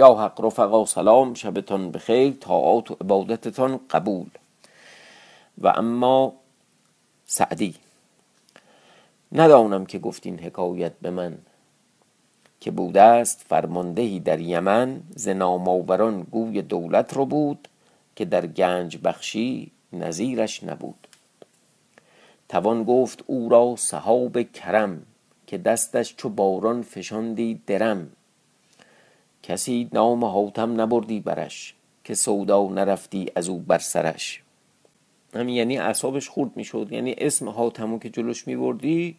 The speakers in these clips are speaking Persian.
یا حق رفقا سلام شبتان بخیر طاعات و عبادتتان قبول. و اما سعدی ندانم که گفتین حکایت به من که بوده است فرماندهی در یمن ز گوی دولت رو بود که در گنج بخشی نظیرش نبود. توان گفت او را صحاب کرم که دستش چو باران فشاندی درم. کسی نام حاتم نبردی برش که سودا نرفتی از او بر سرش. همین یعنی اعصابش خورد می‌شد. یعنی اسم حاتمو که جلوش میبردی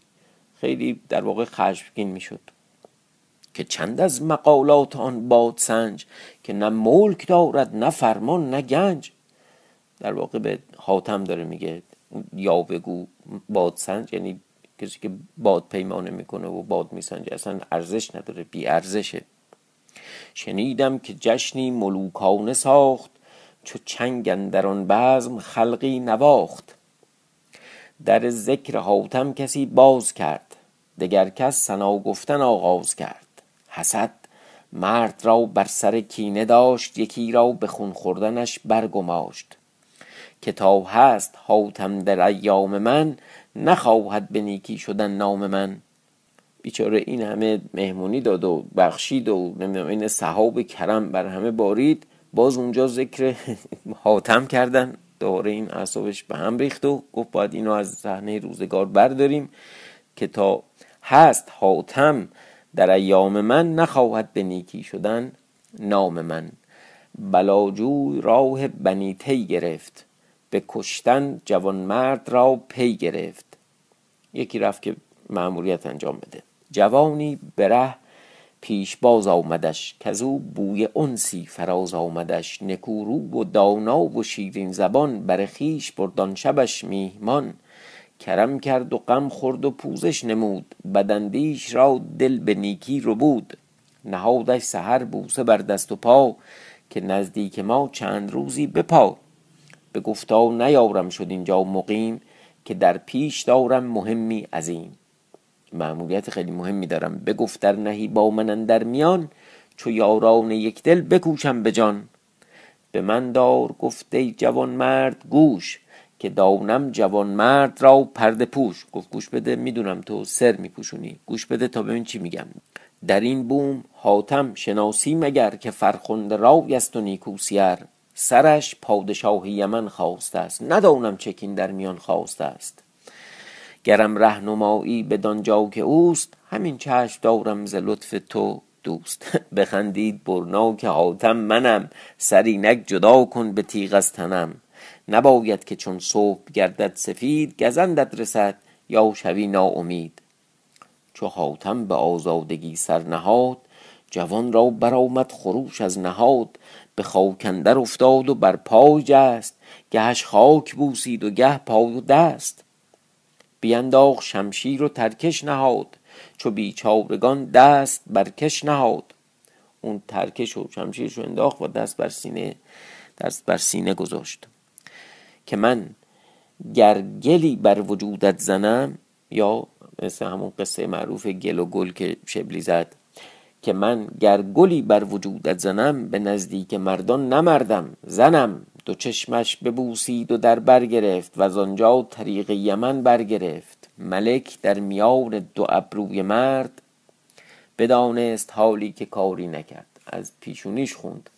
خیلی در واقع خشمگین می‌شد. که چند از مقالات آن باد سنج که نه ملک دارد نه فرمان نه گنج. در واقع به حاتم داره میگه یا بگو باد سنج یعنی کسی که باد پیمانه می‌کنه و باد میسنجه اصلا ارزش نداره بی ارزشه. شنیدم که جشنی ملوکانه ساخت چو چنگ در آن بزم خلقی نواخت. در ذکر حاتم کسی باز کرد دگر کس ثنا گفتن آغاز کرد. حسد مرد را بر سر کینه داشت یکی را به خون خوردنش برگماشت. که تا هست حاتم در ایام من نخواهد به نیکی شدن نام من. بیچاره این همه مهمونی داد و بخشید و نمی‌دونم این صحاب کرم بر همه بارید. باز اونجا ذکر حاتم کردن. دوره این اعصابش به هم ریخت و گفت باید اینو از صحنه روزگار برداریم که تا هست حاتم در ایام من نخواهد به نیکی شدن نام من. بلاجوی راه بنیتی گرفت. به کشتن جوانمرد را پی گرفت. یکی رفت که معمولیت انجام بده. جوانی بره پیش باز آمدش که او بوی انسی فراز آمدش. نکورو و دانا و شیرین زبان بر خویش بردان شبش میهمان. کرم کرد و غم خورد و پوزش نمود. بداندیش را دل به نیکی ربود نهادش سحر بوسه بر دست و پا که نزدیک ما چند روزی بپا به گفتا نیارم شد اینجا مقیم که در پیش دارم مهمی عظیم. معمولیت خیلی مهمی دارم. بگفت در نهی با من در میان چو یاران یک دل بکوشم به جان. به من دار گفته جوان مرد گوش که دانم جوان مرد را پرده پوش. گفت گوش بده می‌دونم تو سر میپوشونی. گوش بده تا ببین چی میگم. در این بوم حاتم شناسی مگر که فرخنده راوی است و نیکوسیر سرش پادشاه یمن خواسته است. ندانم چکین در میان خواسته است. گرم رهنمایی به دانجا که اوست همین چشم دارم ز لطف تو دوست. بخندید که حاتم منم سرینک جدا کن به تیغ از تنم. نباید که چون صبح گردد سفید گزندت رسد یا شوی ناامید. چو حاتم به آزادگی سر نهاد جوان را برآمد خروش از نهاد. به خاک اندر افتاد و بر پای جست گهش خاک بوسید و گه پای و دست. بینداخت شمشیر و ترکش نهاد چو بیچارگان دست بر کش نهاد. اون ترکش و شمشیرش رو انداخت و دست بر سینه دست بر سینه گذاشت. که من گر گلی بر وجودت زنم یا مثل همون قصه معروف گل و گل که شبلی زد که من گر گلی بر وجودت زنم به نزدیک مردان نمردم زنم. دو چشمش ببوسید و در بر گرفت و از آنجا طریق یمن برگرفت ملک در میان دو ابروی مرد بدانست حالی که کاری نکرد. از پیشونیش خوند.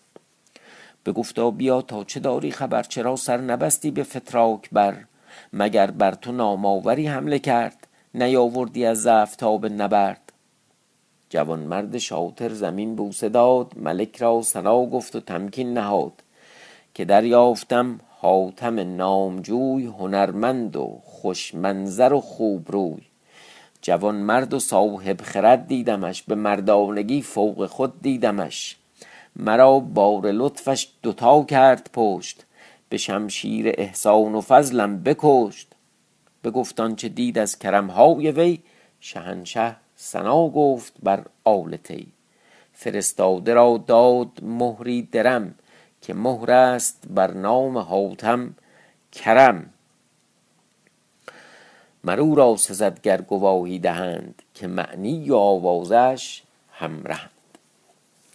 به گفتا بیا تا چه داری خبر؟ چرا سر نبستی به فتراک بر؟ مگر بر تو نامآوری حمله کرد؟ نیاوردی از ضعف تا به نبرد؟ جوانمرد شاطر زمین بوسه داد. ملک را ثنا گفت و تمکین نهاد. که دریافتم حاتم نامجوی هنرمند و خوش منظر و خوب روی. جوان مرد و صاحب خرد دیدمش به مردانگی فوق خود دیدمش. مرا بار لطفش دوتا کرد پشت به شمشیر احسان و فضلم بکشت. بگفت آنچه دید از کرمهای وی شهنشه ثنا گفت بر آل طی فرستاده را داد مهری درم که مهر است بر نام حاتم کرم. مر او را سزد گر گواهی دهند که معنی و آوازش همرهند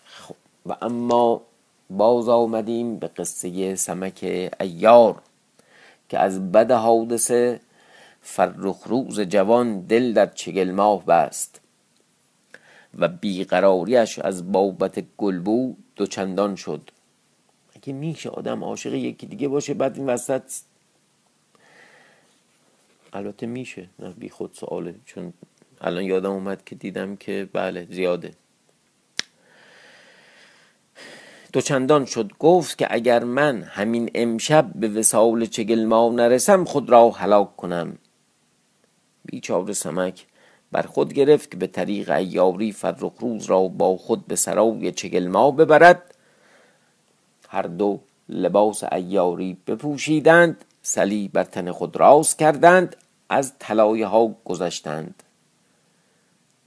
خب و اما باز آمدیم به قصه سمک ایار که از بد حادثه فرخ روز جوان دل در چگل ماه بست و بیقراریش از بابت گلبو دوچندان شد. اگه میشه آدم عاشق یکی دیگه باشه بعد این وسط البته میشه نه بی خود سواله چون الان یادم اومد که دیدم که بله زیاده. دوچندان شد گفت که اگر من همین امشب به وسال چگلما نرسم خود را هلاک کنم. بیچاره سمک بر خود گرفت که به طریق ایاری فرخ روز را با خود به سرای چگلما ببرد. هر دو لباس ایاری بپوشیدند سلی بر تن خود راست کردند از طلایه ها گذشتند.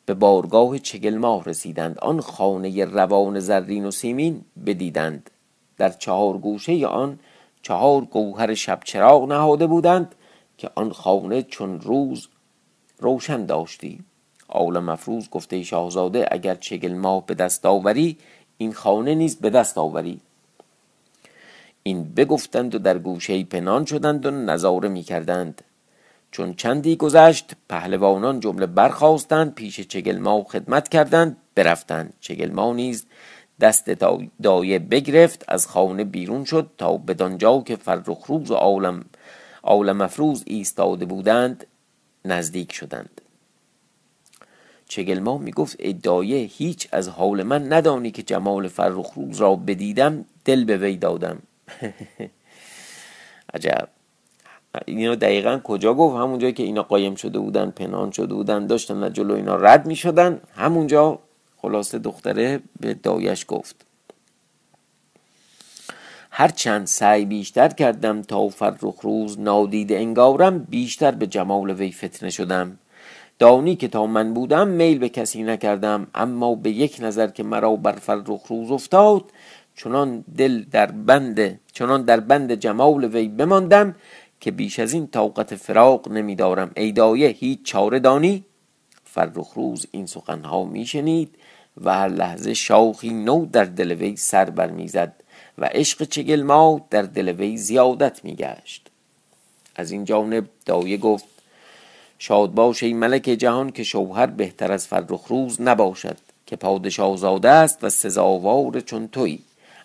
به بارگاه چگل ماه رسیدند آن خانه روان زرین و سیمین بدیدند. در چهار گوشه آن چهار گوهر شب چراغ نهاده بودند که آن خانه چون روز روشن داشتی. آول مفروض گفته شاهزاده اگر چگل ماه به دست آوری این خانه نیز به دست آوری. این بگفتند و در گوشه پنهان شدند و نظاره می کردند چون چندی گذشت پهلوانان جمله برخواستند پیش چگلما خدمت کردند برفتند. چگلما نیز دست دایه بگرفت از خانه بیرون شد تا بدانجا که فرخروز و عالم عالم مفروز ایستاده بودند نزدیک شدند. چگلما می‌گفت ای دایه هیچ از حال من ندانی که جمال فرخروز را بدیدم دل به وی دادم. عجب. اینو دقیقا کجا گفت؟ همونجایی که اینا قایم شده بودن پنهان شده بودن داشتن و جلو اینا رد می شدن همونجا خلاصه دختره به دایش گفت. هرچند سعی بیشتر کردم تا فرخ روز نادیده انگارم بیشتر به جمال وی فتنه شدم. دانی که تا من بودم میل به کسی نکردم اما به یک نظر که مرا بر فرخ روز افتاد چنان دل در بند چنان در بند جمال وی بماندم که بیش از این طاقت فراق نمیدارم. ای دایه هیچ چاره دانی؟ فرخ روز این سخنها میشنید و هر لحظه شاخی نو در دل وی سر بر می‌زد و عشق چگل ما در دل وی زیادت میگشت. از این جانب دایه گفت شاد باش ای ملک جهان که شوهر بهتر از فرخ روز نباشد که پادشاه زاده است و سزاوار چون تویی.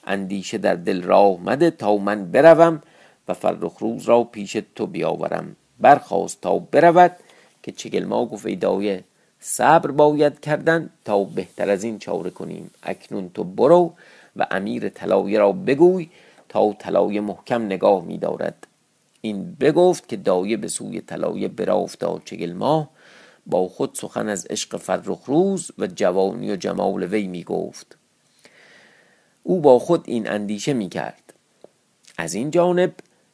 اندیشه در دل راه مده تا من بروم و فرخ روز را پیش تو بیاورم. برخواست تا برود که چگل ما گفت دایه صبر باید کردن تا بهتر از این چاره کنیم. اکنون تو برو و امیر طلایه را بگوی تا طلایه محکم نگاه می دارد. این بگفت که دایه به سوی طلایه برا افتاد چگل ماه با خود سخن از عشق فرخ روز و جوانی و جمال وی می گفت. او با خود این اندیشه می کرد از این جانب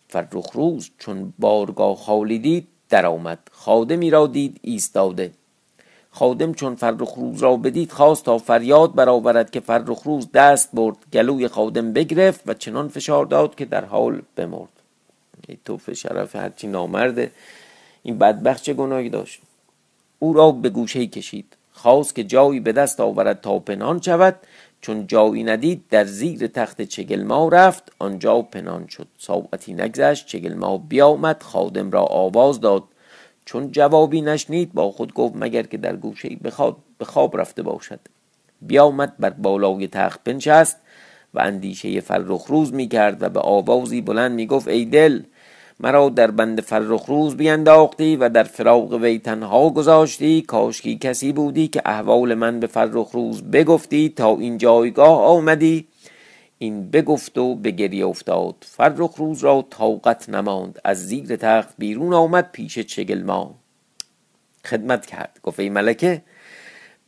فرخ روز چون بارگاه خالی دید در آمد خادمی را دید ایستاده. خادم چون فرخ روز را بدید خواست تا فریاد برآورد که فرخ روز دست برد گلوی خادم بگرفت و چنان فشار داد که در حال بمرد. ای توف شرف هرچی نامرده. این بدبخت چه گناهی داشت؟ او را به گوشه کشید. خواست که جایی به دست آورد تا پنهان شود. چون جایی ندید در زیر تخت چگلما رفت. آنجا پنهان شد ساعتی نگذشت. چگلما بیامد خادم را آواز داد. چون جوابی نشنید با خود گفت مگر که در گوشه به خواب رفته باشد. بیامد بر بالای تخت بنشست و اندیشه فرخ روز می کرد و به آوازی بلند می گفت ای دل مرا در بند فرخ روز بینداختی و در فراغ وی تنها گذاشتی. کاشکی کسی بودی که احوال من به فرخ روز بگفتی. تا این جایگاه آمدی. این بگفت و به گریه افتاد. فرخ روز را طاقت نماند. از زیر تخت بیرون آمد پیش چگل ما خدمت کرد. گفت ای ملکه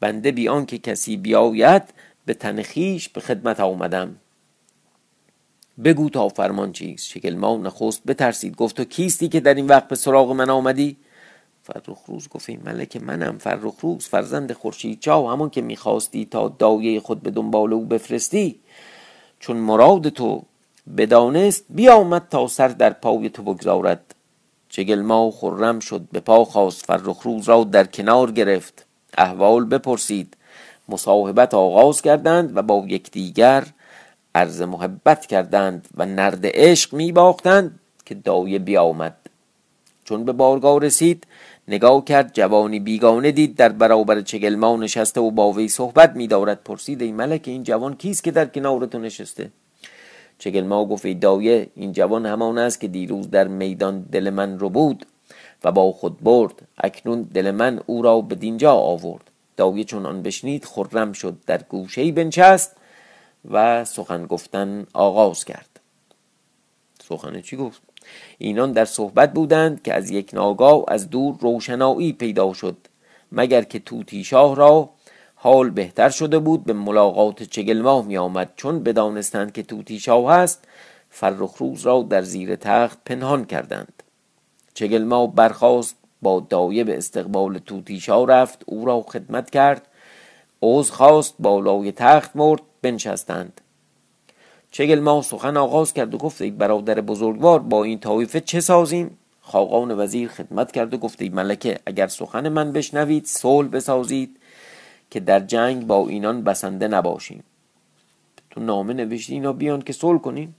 بنده بیان که کسی بیاید به تنخیش به خدمت آمدم. بگو تا فرمان چیست؟ شکل ما نخست بترسید. گفت تو کیستی که در این وقت به سراغ من آمدی؟ فرخ روز گفت این ملک منم فرخ روز فرزند خورشید چاو همون که می‌خواستی تا دایه خود به دنبال او بفرستی. چون مراد تو بدانست بیامد تا سر در پای تو بگذارد. چگل ما خرم شد به پا خواست فرخ روز را در کنار گرفت. احوال بپرسید. مصاحبت آغاز کردند و با یکدیگر عرض محبت کردند و نرد عشق می باختند که دایه بیامد. چون به بارگاه رسید نگاه کرد جوانی بیگانه دید در برابر چگلما نشسته و با وی صحبت میدارد. پرسید ای ملک این جوان کیست که در کنار تو نشسته؟ چگلما گفت ای دایه این جوان همان است که دیروز در میدان دل من رو بود و با خود برد. اکنون دل من او را به دینجا آورد. دایه چون آن بشنید خرم شد در گوشه بنشست و سخن گفتن آغاز کرد. سخن چی گفت؟ اینان در صحبت بودند که از یک ناگاه از دور روشنایی پیدا شد مگر که توتی شاه را حال بهتر شده بود به ملاقات چگلماه می آمد چون بدانستند که توتی شاه است فرخروز را در زیر تخت پنهان کردند. چگلماه برخاست با دایه به استقبال توتی شاه رفت او را خدمت کرد. عوض خواست بالای تخت مرد. بنشستند. چگل ما سخن آغاز کرد و گفت ای برادر بزرگوار با این طایفه چه سازیم؟ خاقان وزیر خدمت کرد و گفت ای ملکه اگر سخن من بشنوید صلح بسازید که در جنگ با اینان بسنده نباشیم. تو نامه نوشتی اینا بیان که صلح کنیم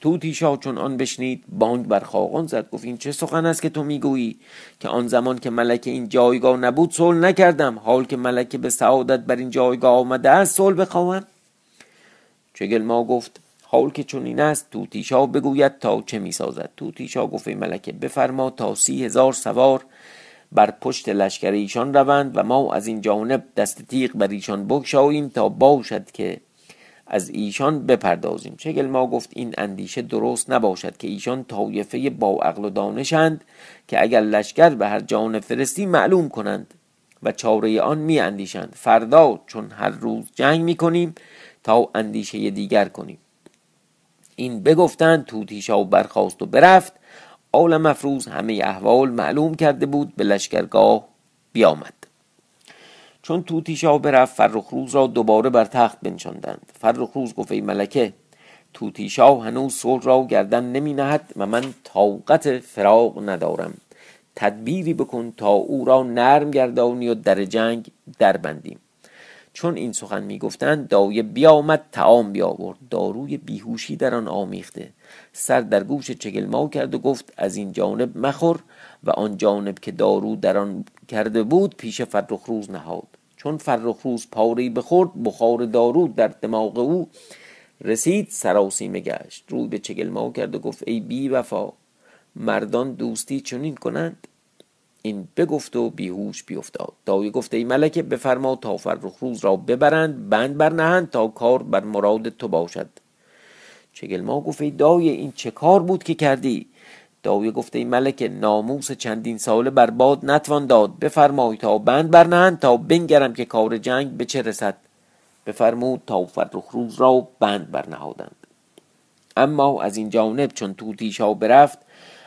توتی شاه چون آن بشنید بانگ بر خاقان زد. گفت این چه سخن است که تو می‌گویی؟ که آن زمان که ملکه این جایگاه نبود صلح نکردم. حال که ملکه به سعادت بر این جایگاه آمده است صلح بخواهم چگل ما گفت حال که چون این است توتیشا بگوید تا چه می سازد توتیشا گفت ملکه بفرما تا سی هزار سوار بر پشت لشکر ایشان روند و ما از این جانب دست تیغ بر ایشان بگشاییم تا باشد که از ایشان بپردازیم. چگل ما گفت این اندیشه درست نباشد که ایشان طایفه با عقل و دانشند که اگر لشکر به هر جان فرستی معلوم کنند و چاره آن می اندیشند فردا چون هر روز جنگ می کنیم اندیشه دیگر کنیم. این بگفتند توتیشا و برخواست و برفت. آل مفروز همه احوال معلوم کرده بود به لشکرگاه بیامد. چون توتیشا برفت فرخروز را دوباره بر تخت بنشاندند. فرخروز گفت ای ملکه توتیشا هنوز صلح را گردن نمی نهد و من طاقت فراغ ندارم. تدبیری بکن تا او را نرم گردانی و در جنگ در بندیم. چون این سخن می‌گفتند دایه بیامد تعام بیاورد. داروی بیهوشی در آن آمیخته. سر در گوش چگلما کرد و گفت از این جانب مخور و آن جانب که دارو در آن کرده بود پیش فرخروز نهاد. چون فرخروز پاری بخورد بخار دارو در دماغ او رسید سراسیمه گشت. روی به چگلما کرد و گفت ای بی وفا مردان دوستی چنین کنند؟ این بگفت و بیهوش بیفتاد. دایه گفته ای ملکه بفرما تا فرخروز را ببرند بند برنهند تا کار بر مراد تو باشد. چگل ما گفت ای دایه این چه کار بود که کردی؟ دایه گفته ای ملکه ناموس چندین ساله بر باد نتوان داد. بفرمای تا بند برنهند تا بنگرم که کار جنگ به چه رسد. بفرمود تا فرخروز را بند برنهادند. اما از این جانب چون توتیشا برفت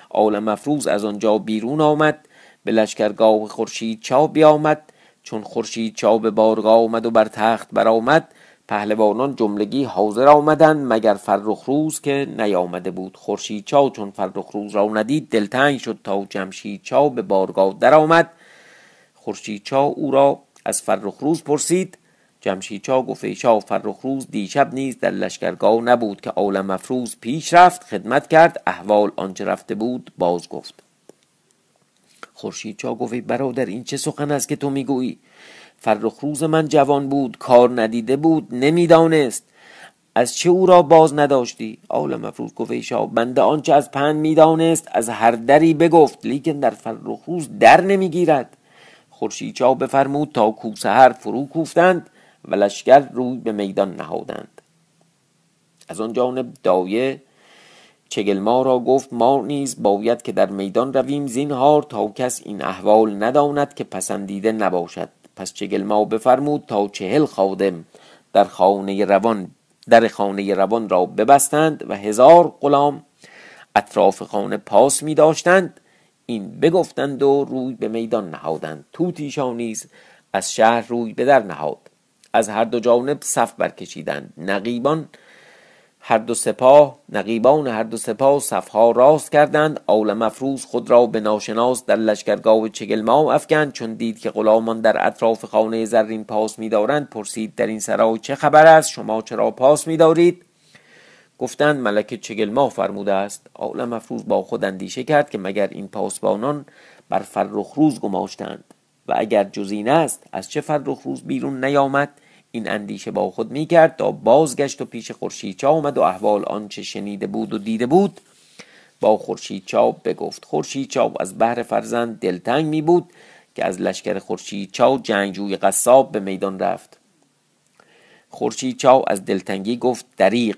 آل مفروز از آنجا بیرون آمد. به لشکرگاه خورشید چا بیامد. چون خورشید چا به بارگاه آمد و بر تخت برآمد پهلوانان جملگی حاضر آمدند مگر فرخروز که نیامده بود خورشید چا چون فرخروز را ندید دلتنگ شد تا جمشید چا به بارگاه درآمد. خورشید چا او را از فرخروز پرسید. جمشید چا گفت ای شاه فرخروز دیشب نیز در لشکرگاه نبود که عالم مفروز پیش رفت خدمت کرد احوال آنچه رفته بود باز گفت. خورشید چا گفت برادر این چه سخن است که تو می‌گویی؟ فرخ روز من جوان بود کار ندیده بود نمی‌دانست. از چه او را باز نداشتی؟ آل مفروض گفت ای بنده آنچه از پند می‌دانست از هر دری بگفت لیکن در فرخ روز در نمی‌گیرد. خورشید چا بفرمود تا کوسهر فرو کوفتند و لشکر روی به میدان نهادند. از آن جانب دایه چگلما را گفت ما نیز باید که در میدان رویم زینهار تا کس این احوال نداند که پسندیده نباشد. پس چگلما بفرمود تا چهل خادم در خانه روان در خانه روان را ببستند و هزار غلام اطراف خانه پاس می داشتند. این بگفتند و روی به میدان نهادند. توتیشا نیز از شهر روی به در نهاد. از هر دو جانب صف برکشیدند. نقیبان هر دو سپاه نقیبان هر دو سپاه صفها راست کردند. آل مفروز خود را به ناشناس در لشکرگاه چگلما افکند. چون دید که غلامان در اطراف خانه زرین پاس میدارند پرسید در این سرای چه خبر است؟ شما چرا پاس میدارید؟ گفتند ملک چگلما فرموده است. آل مفروز با خود اندیشه کرد که مگر این پاسبانان بر فرخ روز گماشتند. و اگر جزین است از چه فرخ روز بیرون نیامد؟ این اندیشه با خود می کرد تا بازگشت و پیش خورشید چا آمد و احوال آنچه شنیده بود و دیده بود با خورشید چا بگفت خورشید چا از بهر فرزند دلتنگ می بود که از لشکر خورشید چا جنگجوی قصاب به میدان رفت. خورشید چا از دلتنگی گفت دریق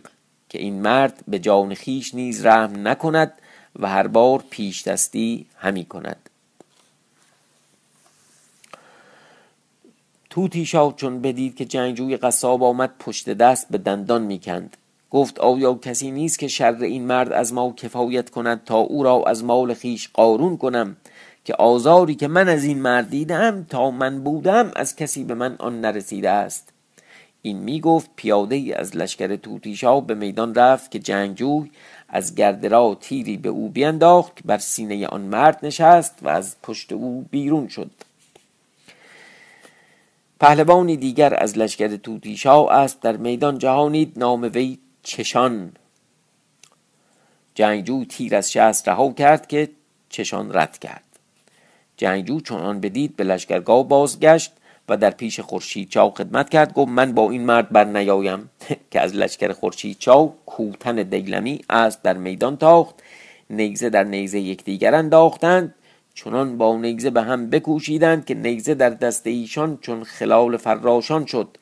که این مرد به جان خیش نیز رحم نکند و هر بار پیش دستی همی کند. توتی شاه چون بدید که جنگجوی قصاب آمد پشت دست به دندان می‌کند. گفت آیا کسی نیست که شر این مرد از ما کفایت کند تا او را از مال خیش قارون کنم؟ که آزاری که من از این مرد دیدم تا من بودم از کسی به من آن نرسیده است. این می گفت پیاده ای از لشکر توتیشا به میدان رفت که جنگجوی از گردرا تیری به او بینداخت که بر سینه آن مرد نشست و از پشت او بیرون شد. پهلوانی دیگر از لشکر توتیشا است در میدان جهانید نام وی چشان. جنگجو تیر از شست رها کرد که چشان رد کرد. جنگجو چون آن بدید به لشکرگاه بازگشت و در پیش خورشید چاو خدمت کرد گفت من با این مرد بر نیایم. که از لشکر خورشید چاو کوتن دیلمی است در میدان تاخت. نیزه در نیزه یکدیگر انداختند. چنان با نیزه به هم بکوشیدند که نیزه در دست ایشان چون خلال فراشان شد.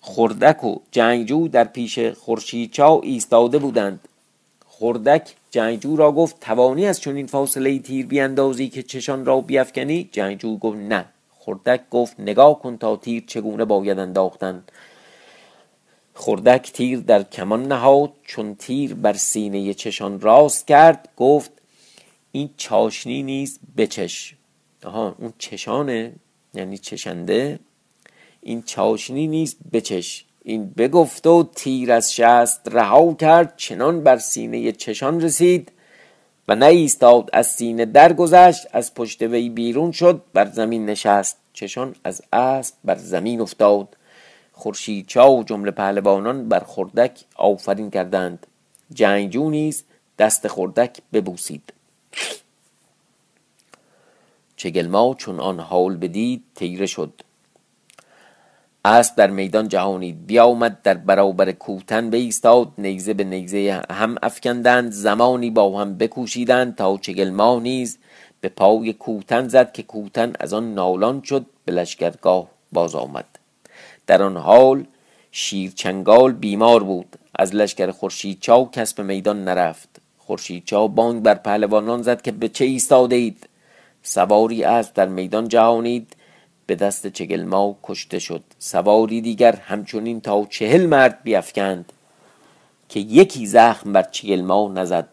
خردک و جنگجو در پیش خورشیدچا ایستاده بودند. خردک جنگجو را گفت توانی از چون این فاصله تیر بیاندازی که چشان را بیافکنی جنگجو گفت نه. خردک گفت نگاه کن تا تیر چگونه باید انداختن. خردک تیر در کمان نهاد چون تیر بر سینه چشان راست کرد گفت این چاشنی نیست بچش. آها اون چشانه یعنی چشنده. این چاشنی نیست بچش. این بگفت و تیر از شست رها کرد چنان بر سینه چشان رسید و ایستاد از سینه درگذشت از پشت وی بیرون شد بر زمین نشست. چشان از اسب بر زمین افتاد. خورشید چا و جمله پهلوانان بر خردک آفرین کردند. جنگجو نیز دست خردک ببوسید. چگلما چون آن حال بدید تیره شد. اسب در میدان جهانید بیامد در برابر کوتن بایستاد نیزه به نیزه هم افکندند زمانی با هم بکوشیدند تا چگلما نیز به پای کوتن زد که کوتن از آن نالان شد به لشکرگاه باز آمد. در آن حال شیرچنگال بیمار بود. از لشکر خورشید چاو کس به میدان نرفت. خورشید چاو بانگ بر پهلوانان زد که به چه ایستاده اید سواری از در میدان جهانید. به دست چگلما کشته شد. سواری دیگر همچنین تا چهل مرد بیافکند که یکی زخم بر چگلما نزد.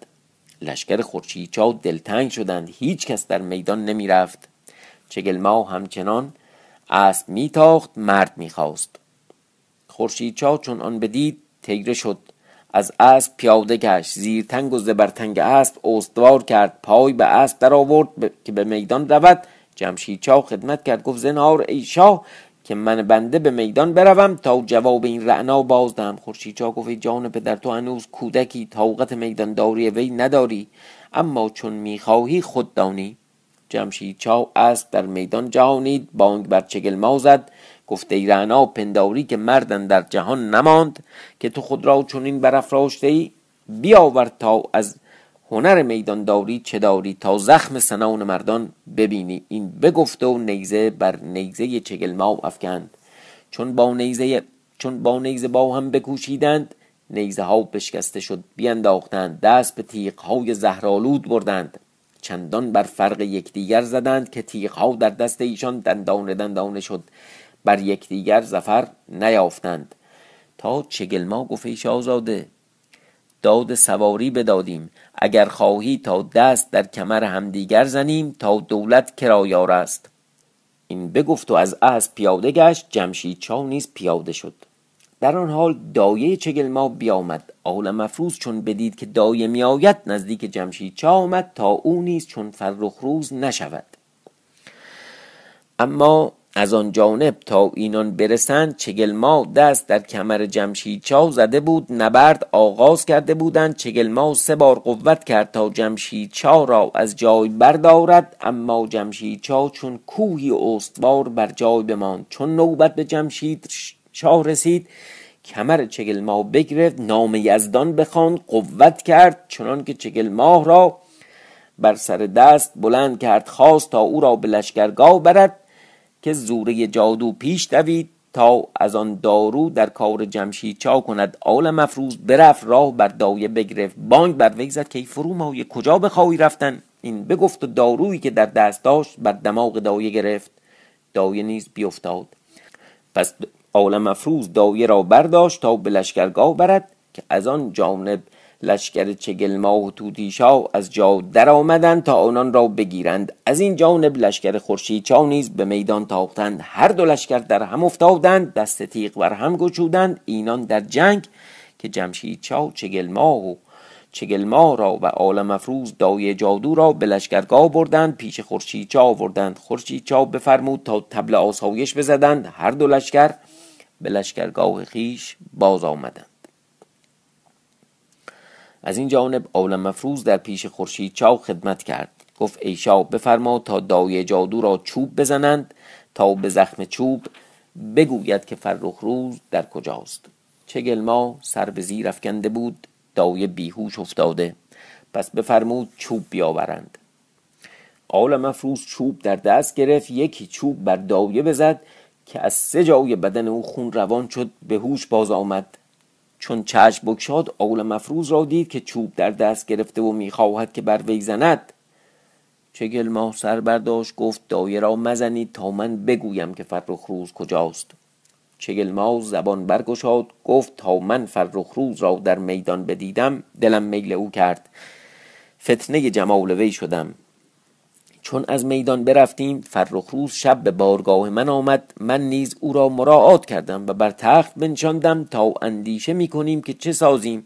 لشکر خورشیدچا دلتنگ شدند. هیچ کس در میدان نمی رفت چگلما همچنان اسب میتاخت مرد می‌خواست. خورشیدچا چون آن بدید تیره شد. از اسب پیاده گشت. زیر تنگ و زبرتنگ اسب استوار کرد. پای به اسب در آورد که به میدان رود. جمشید چاو خدمت کرد. گفت زنهار ای شاه که من بنده به میدان بروم. تا جواب این رعنا بازدم خورشید چا گفت جان پدر تو هنوز کودکی طاقت میدان داری وی نداری. اما چون می‌خواهی خود دانی. جمشید چاو اسب در میدان جهانید. بانگ بر چگل مازد. گفته ای رعنا پنداری که مردن در جهان نماند که تو خود را چنین برافراشته ای بیاور تا از هنر میدانداری چه داری تا زخم سنان مردان ببینی. این بگفته و نیزه بر نیزه چگلما افکند. چون با نیزه چون با نیزه با هم بکوشیدند نیزه ها بشکسته شد بینداختند. دست به تیغ های زهرالود بردند. چندان بر فرق یکدیگر زدند که تیغ ها در دست ایشان دندانه دندانه شد. بر یکدیگر زفر نیافتند. تا چگلما گفت آزاده داد سواری بدادیم. اگر خواهی تا دست در کمر همدیگر زنیم تا دولت کرایار است. این بگفت و از اسب پیاده گشت جمشید چاو نیز پیاده شد. در آن حال دایه چگلما بیامد. آل مفروز چون بدید که دایه میآید نزدیک جمشید چه آمد تا او نیز چون فرخ روز نشود. اما از آن جانب تا اینان برسند چگلما دست در کمر جمشید چا زده بود نبرد آغاز کرده بودند چگلما سه بار قوت کرد تا جمشید چا را از جای بردارد. اما جمشید چا چون کوهی استوار بر جای بماند چون نوبت به جمشید شاه رسید کمر چگل ماه بگرفت نام یزدان بخواند قوت کرد چنان که چگل ماه را بر سر دست بلند کرد خواست تا او را به لشکرگاه برد. که زوره جادو پیش دوید تا از آن دارو در کار جمشید چا کند. آل مفروض برفت راه بر دایه بگرفت. بانگ بر وی زد که فرو مایه کجا بخواهی رفتن؟ این بگفت و دارویی که در دست داشت بر دماغ دایه گرفت. دایه نیز بیفتاد. پس آل مفروز دایه را برداشت تا به لشکرگاه برد که از آن جانب لشکر چگلما و توتیشا از جا در آمدند تا آنان را بگیرند. از این جانب لشکر خورشیدچا نیز به میدان تاختند. هر دو لشکر در هم افتادند دست تیغ بر هم گشودند. اینان در جنگ که جمشید چا چگلما و چگلما را و آل مفروز دایه جادو را به لشکرگاه بردند. پیش خورشیدچا آوردند. خورشیدچا بفرمود تا تبل آسایش بزدند. هر دو لشکر به لشکرگاه خیش باز آمدند. از این جانب عالم مفروض در پیش خورشید چاو خدمت کرد. گفت ای شاه بفرما تا دایه جادو را چوب بزنند تا به زخم چوب بگوید که فرخ روز در کجاست. چگلما سر به زیر افکنده بود دایه بیهوش افتاده. پس بفرمود چوب بیاورند. آل مفروض چوب در دست گرفت یکی چوب بر دایه بزد که از سه جای بدن او خون روان شد به هوش باز آمد. چون چشم بکشاد آول مفروض را دید که چوب در دست گرفته و می‌خواهد که بر وی زند. چگل ماه سر برداشت گفت دایه را مزنید تا من بگویم که فرخ روز کجاست. چگل ماه زبان برگشاد گفت تا من فرخ روز را در میدان بدیدم دلم میل او کرد. فتنه جمال وی شدم. چون از میدان برفتیم فرخروز شب به بارگاه من آمد. من نیز او را مراعات کردم و بر تخت بنشاندم تا اندیشه می کنیم که چه سازیم.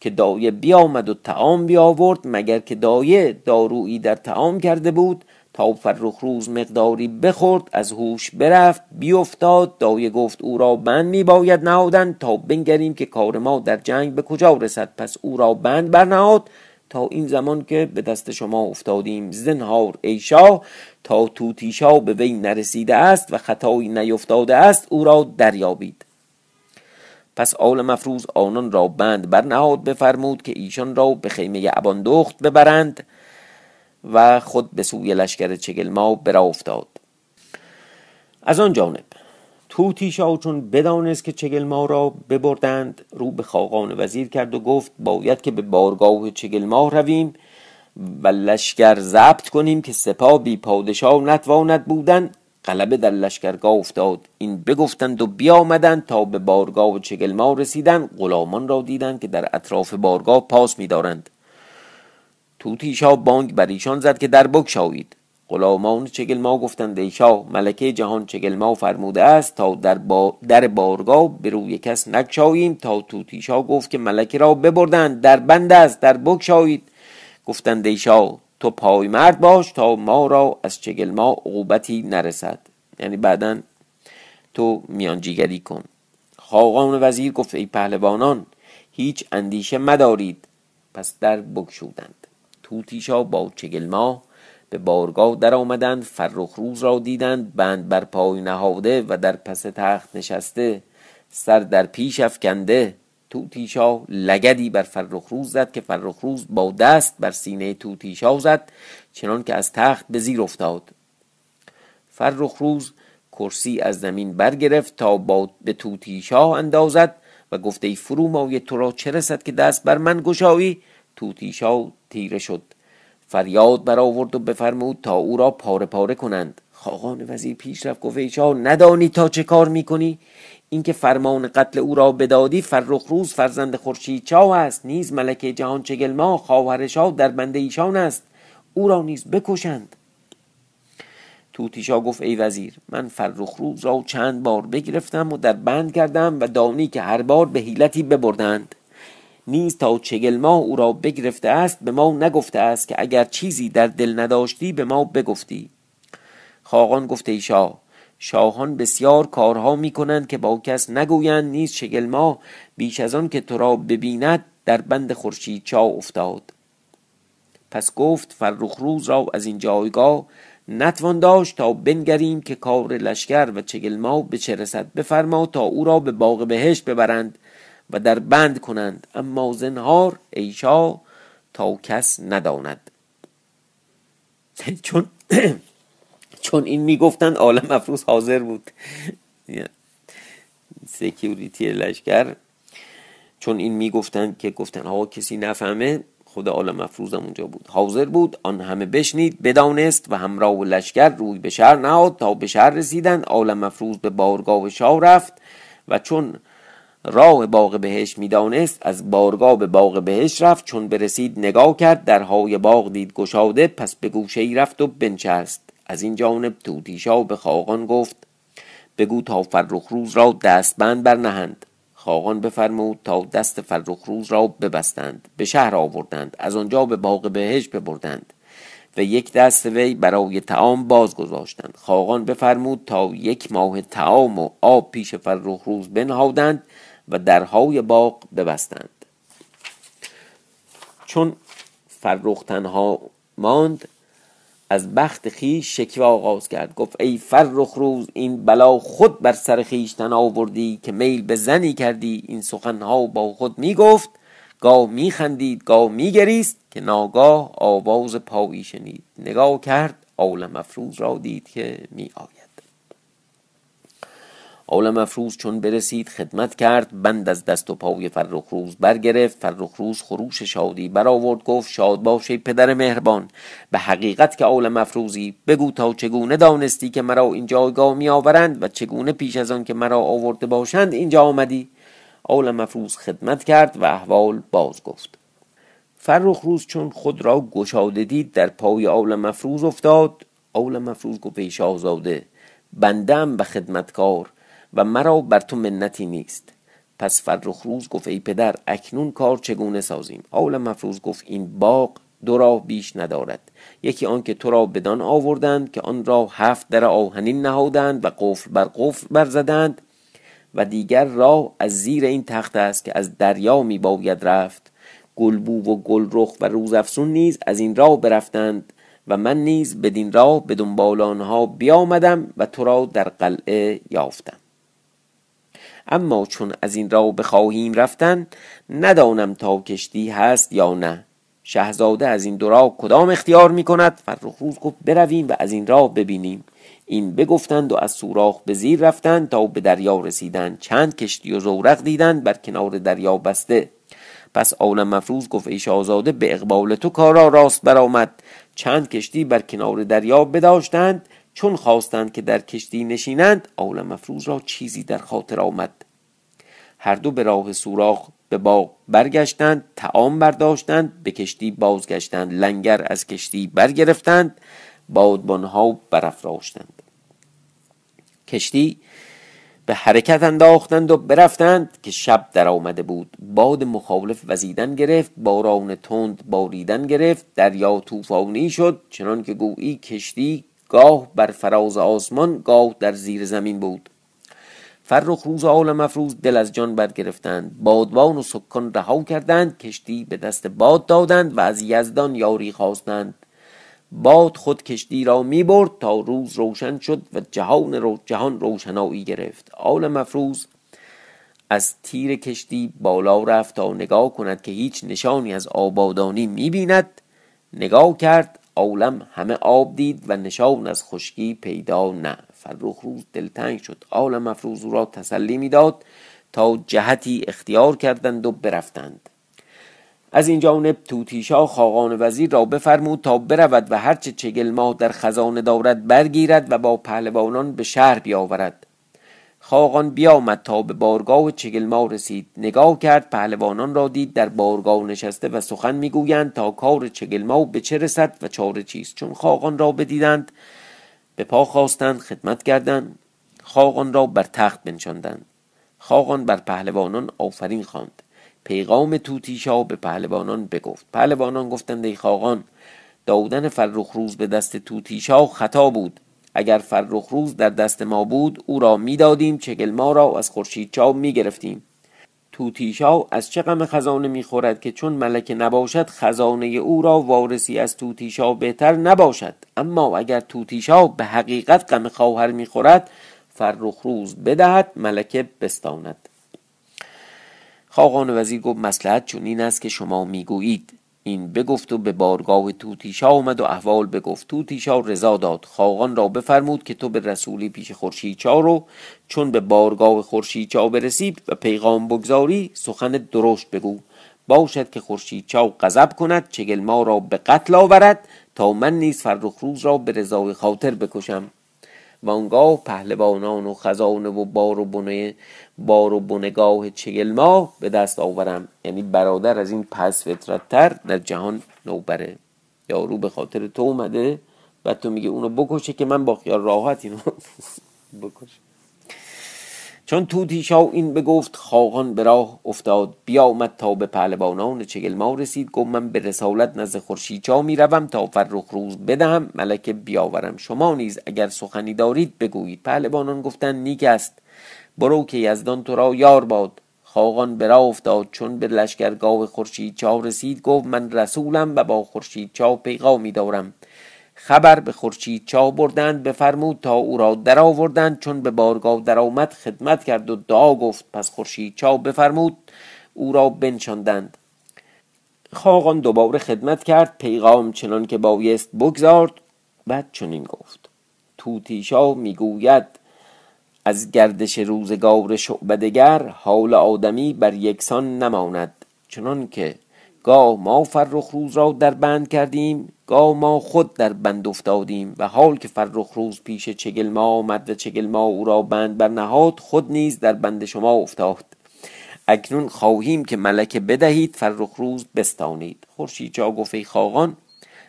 که دایه بیامد و تعام بیاورد مگر که دایه دارویی در تعام کرده بود. تا فرخروز مقداری بخورد از هوش برفت بیافتاد. دایه گفت او را بند می باید نهادن تا بنگریم که کار ما در جنگ به کجا رسد. پس او را بند برنهاد. تا این زمان که به دست شما افتادیم. زنهار ای شاه تا توتیشا به وی نرسیده است و خطایی نیفتاده است او را دریابید. پس آل مفروض آنان را بند برنهاد بفرمود که ایشان را به خیمه اباندخت ببرند و خود به سوی لشکر چگلما برا افتاد از آن جانب توتیشا چون بدانست که چگل ما را ببردند رو به خاقان وزیر کرد و گفت باید که به بارگاه چگل ما رویم و لشکر ضبط کنیم که سپاه بی پادشاه نتواند بودن. غلبه در لشکرگاه افتاد. این بگفتند و بیامدند تا به بارگاه چگل ما رسیدند غلامان را دیدند که در اطراف بارگاه پاس میدارند. توتیشا بانگ بر ایشان زد که در بگشایید. غلامان چگلما گفتند ای شاه ملکه جهان چگلما فرموده است تا در, با در بارگاه به روی کس نکشاییم تا توتیشا گفت که ملکه را ببردند در بند است در بکشایید گفتند ای شاه تو پای مرد باش تا ما را از چگلما عقوبتی نرسد. یعنی بعدا تو میانجیگری کن. خاقان وزیر گفت ای پهلوانان هیچ اندیشه مدارید. پس در بکشودند توتیشا با چگلما به بارگاه در آمدند فرخ روز را دیدند بند بر پای نهاده و در پس تخت نشسته سر در پیش افکنده. توتیشا لگدی بر فرخ روز زد که فرخ روز با دست بر سینه توتیشا زد چنان که از تخت به زیر افتاد. فرخ روز کرسی از زمین برگرفت تا با به توتیشا اندازد و گفته ای فرو مایه تو را چه رسد که دست بر من گشایی؟ توتیشا تیره شد. فریاد برآورد و بفرمود تا او را پاره پاره کنند. خاقان وزیر پیش رفت گفت ای ندانی تا چه کار می‌کنی؟ اینکه فرمان قتل او را بدادی فرخ روز فرزند خورشید چا است. نیز ملکه جهان چگلما خواهر شاه در بنده ایشان است. او را نیز بکشند. توتیشا گفت ای وزیر من فرخ روز را چند بار بگرفتم و در بند کردم و دانی که هر بار به حیلتی ببردند. نیز تا چگل ماه او را بگرفته است به ما نگفته است که اگر چیزی در دل نداشتی به ما بگفتی. خاقان گفت ای شاه شاهان بسیار کارها می کنند که با کس نگویند نیز چگل ماه بیش از آن که تو را ببیند در بند خورشید چا افتاد. پس گفت فرخ روز را از این جایگاه نتوان داشت تا بنگریم که کار لشکر و چگل ما به چه رسد. بفرما تا او را به باغ بهشت ببرند. و در بند کنند. اما زنهار ایشا تا کس نداند. چون چون این می‌گفتند عالم افروز حاضر بود. سکیوریتی لشکر. چون این می‌گفتند که گفتن ها کسی نفهمه خود عالم افروز اونجا بود. حاضر بود آن همه بشنید بدانست و همراه و لشکر روی به شهر نهاد تا به شهر رسیدند. عالم افروز به بارگاه شاه رفت و چون راه باغ بهش می‌دانست از بارگاه به باغ بهش رفت چون برسید نگاه کرد درهای باغ دید گشاده پس به گوشه ای رفت و بنچست از این جانب توتیشا به خاقان گفت بگو تا فرخ روز را دستبند برنهند. خاقان بفرمود تا دست فرخ روز را ببستند به شهر آوردند از آنجا به باغ بهش ببردند. و یک دست وی برای تعام باز گذاشتند خاقان بفرمود تا یک ماه تعام و آب پیش فرخ روز بنهادند و درهای باغ ببستند. چون فرخ تنها ماند از بخت خیش شکوه آغاز کرد. گفت ای فرخ روز این بلا خود بر سر خیشتن آوردی که میل به زنی کردی. این سخنها با خود می‌گفت گاه میخندید گاه میگریست که ناگاه آواز پایی شنید. نگاه کرد عالم افروز را دید که می عالم افروز چون برسید خدمت کرد بند از دست و پای فرخ روز برگرفت. فرخ روز خروش شادی برآورد گفت شاد باش پدر مهربان. به حقیقت که عالم افروزی بگو تا چگونه دانستی که مرا این جایگاه می آورند و چگونه پیش از آن که مرا آورده باشند اینجا آمدی؟ عالم افروز خدمت کرد و احوال باز گفت. فرخ روز چون خود را گشاده دید در پای عالم افروز افتاد. عالم افروز گفت ای شاهزاده بندم به خدمتکار. و مرا بر تو منتی نیست. پس فرخ روز گفت ای پدر اکنون کار چگونه سازیم؟ آول مفروض گفت این باغ دو راه بیش ندارد. یکی آن که تو را بدان آوردند که آن را هفت در آهنین نهادند و قفل بر قفل برزدند و دیگر راه از زیر این تخت است که از دریا می باید رفت گلبو و گلرخ و روزافسون نیز از این راه برفتند و من نیز بدین راه به دنبال آنها بیامدم و تو را در قلعه یافتم. اما چون از این راه بخواهیم رفتن ندانم تا کشتی هست یا نه. شهزاده از این دو راه کدام اختیار می کند فرخ روز گفت برویم و از این راه ببینیم. این بگفتند و از سوراخ به زیر رفتند تا به دریا رسیدند. چند کشتی و زورق دیدند بر کنار دریا بسته. پس عالم مفروض گفت ای شاهزاده به اقبال تو کارا راست برآمد. چند کشتی بر کنار دریا بداشتند چون خواستند که در کشتی نشینند عالم مفروض را چیزی در خاطر آمد. هر دو به راه سوراخ به باغ برگشتند تعام برداشتند به کشتی بازگشتند لنگر از کشتی برگرفتند بادبانها برافراشتند. کشتی به حرکت انداختند و برفتند که شب در آمده بود. باد مخالف وزیدن گرفت باران تند باریدن گرفت دریا طوفانی شد چنان که گویی کشتی گاه بر فراز آسمان گاه در زیر زمین بود. فرخ روز عالم افروز دل از جان برگرفتند. بادبان و سکان رها کردند کشتی به دست باد دادند و از یزدان یاری خواستند. باد خود کشتی را می برد تا روز روشن شد و جهان رو جهان روشنایی گرفت. عالم افروز از تیر کشتی بالا رفت تا نگاه کند که هیچ نشانی از آبادانی می بیند. نگاه کرد عالم همه آب دید و نشان از خشکی پیدا نه. فرخ روز دلتنگ شد. عالم افروز را تسلی می‌داد تا جهتی اختیار کردند و برفتند. از این جانب توتیشا خاقان وزیر را بفرمود تا برود و هرچه چگل ماه در خزانه دارد برگیرد و با پهلوانان به شهر بیاورد. خاقان بیامد تا به بارگاه چگلما رسید. نگاه کرد پهلوانان را دید در بارگاه نشسته و سخن می‌گویند تا کار چگلما به چه رسد و چاره چیست. چون خاقان را بدیدند به پا خواستند خدمت کردند. خاقان را بر تخت بنشاندند. خاقان بر پهلوانان آفرین خواند. پیغام توتیشا به پهلوانان بگفت. پهلوانان گفتند ای خاقان دادن فرخ روز به دست توتیشا خطا بود. اگر فرخ روز در دست ما بود او را می‌دادیم چگل ما را از خورشید چاو می‌گرفتیم. توتیشا از چه غم خزانه می‌خورد که چون ملکه نباشد خزانه او را وارسی از توتیشا بهتر نباشد. اما اگر توتیشا به حقیقت غم خواهر می‌خورد فرخ روز بدهد ملکه بستاند. خاقان وزیر گفت مسلحت این است که شما می‌گویید. این بگفت و به بارگاه توتیشا آمد و احوال بگفت. توتیشا رضا داد. خاقان را بفرمود که تو به رسولی پیش خورشیدچا رو چون به بارگاه خورشیدچا برسید و پیغام بگذاری سخن درشت بگو. باشد که خورشیدچا غضب کند چگل ما را به قتل آورد تا من نیز فرخ روز را به رضای خاطر بکشم. و آنگاه پهلوانان و خزانه و بار و بنه بار و بنگاه چگل ماه به دست آورم. یعنی برادر از این پس فطرتتر در جهان نوبره. یارو به خاطر تو اومده و تو میگه اونو بکشه که من با خیال راحت اینو بکشه. چون توتیشا این بگفت خاقان به راه افتاد. بیامد تا به پهلوانان چگل ما رسید. گفت من به رسالت نزد خورشیدچا می‌روم تا فرخ روز بدهم. ملکه بیاورم شما نیز اگر سخنی دارید بگویید. پهلوانان گفتند نیک است. برو که یزدان تو را یار باد. خاقان به راه افتاد. چون به لشکرگاه خورشیدچا رسید گفت من رسولم و با خورشیدچا پیغامی دارم. خبر به خورشید چا بردند بفرمود تا او را در آوردند چون به بارگاه درآمد خدمت کرد و دعا گفت. پس خورشید چا بفرمود او را بنشاندند. خاقان دوباره خدمت کرد پیغام چنان که بایست بگذارد بعد چنین گفت. توتیشا می‌گوید از گردش روزگار شعبدگر حال آدمی بر یکسان نماند. چنان که گاه ما فرخ روز را در بند کردیم گاه ما خود در بند افتادیم و حال که فرخ روز پیش چگل ما آمد و چگل ما او را بند برنهاد خود نیز در بند شما افتاد. اکنون خواهیم که ملکه بدهید فرخ روز بستانید. خورشید جا گفت خاقان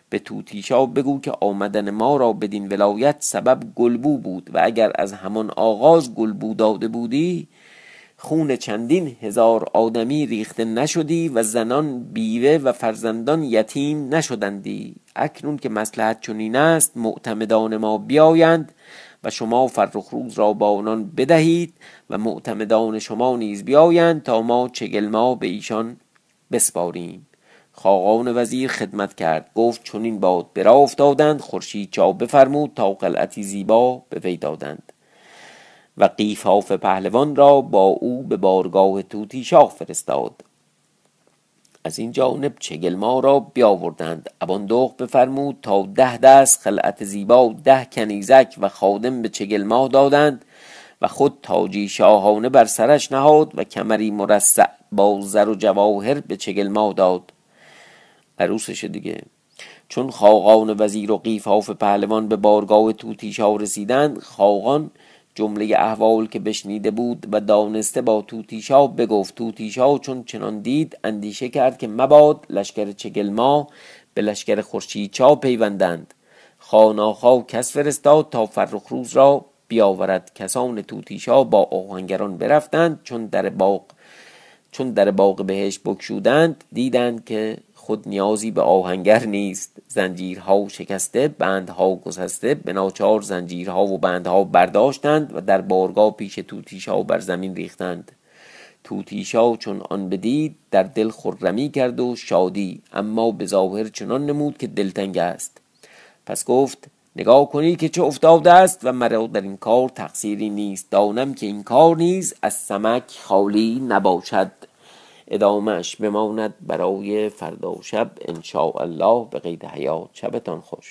به توتیشا بگو که آمدن ما را بدین ولایت سبب گلبو بود و اگر از همان آغاز گلبو داده بودی خون چندین هزار آدمی ریخته نشدی و زنان بیوه و فرزندان یتیم نشدندی. اکنون که مسلحت چنین است معتمدان ما بیایند و شما فرخ روز را با آنان بدهید و معتمدان شما نیز بیایند تا ما چگل ما به ایشان بسپاریم. خاقان وزیر خدمت کرد. گفت چنین باد برا افتادند خورشید چا بفرمود تا قلعتی زیبا به وی دادند. و قیفاف پهلوان را با او به بارگاه توتی شاه فرستاد. از این جانب چگلما را بیاوردند. اباندوخ بفرمود تا ده دست خلعت زیبا ده کنیزک و خادم به چگلما دادند و خود تاجی شاهانه بر سرش نهاد و کمری مرصع با زر و جواهر به چگلما داد. عروسش دیگه. چون خاقان وزیر و قیفاف پهلوان به بارگاه توتیشا رسیدند خاقان جمله احوال که بشنیده بود و دانسته با توتیشا بگفت. توتیشا چون چنان دید اندیشه کرد که مباد لشکر چگلما به لشکر خورشیدچا پیوندند. خاناخا کس فرستاد تا فرخ روز را بیاورد. کسان توتیشا با آهنگران برفتند چون در باغ چون در باغ بهش بکشودند دیدند که خود نیازی به آهنگر نیست. زنجیرها شکسته بندها گسسته. به ناچار زنجیرها و بندها برداشتند و در بارگاه پیش توتیشا بر زمین ریختند. توتیشا چون آن بدید در دل خرمی کرد و شادی. اما به ظاهر چنان نمود که دلتنگ است. پس گفت نگاه کنید که چه افتاده است و مرا در این کار تقصیری نیست. دانم که این کار نیز از سمک خالی نباشد. ادامهش بماند برای فردا شب ان الله به قید حیات. شبتان خوش.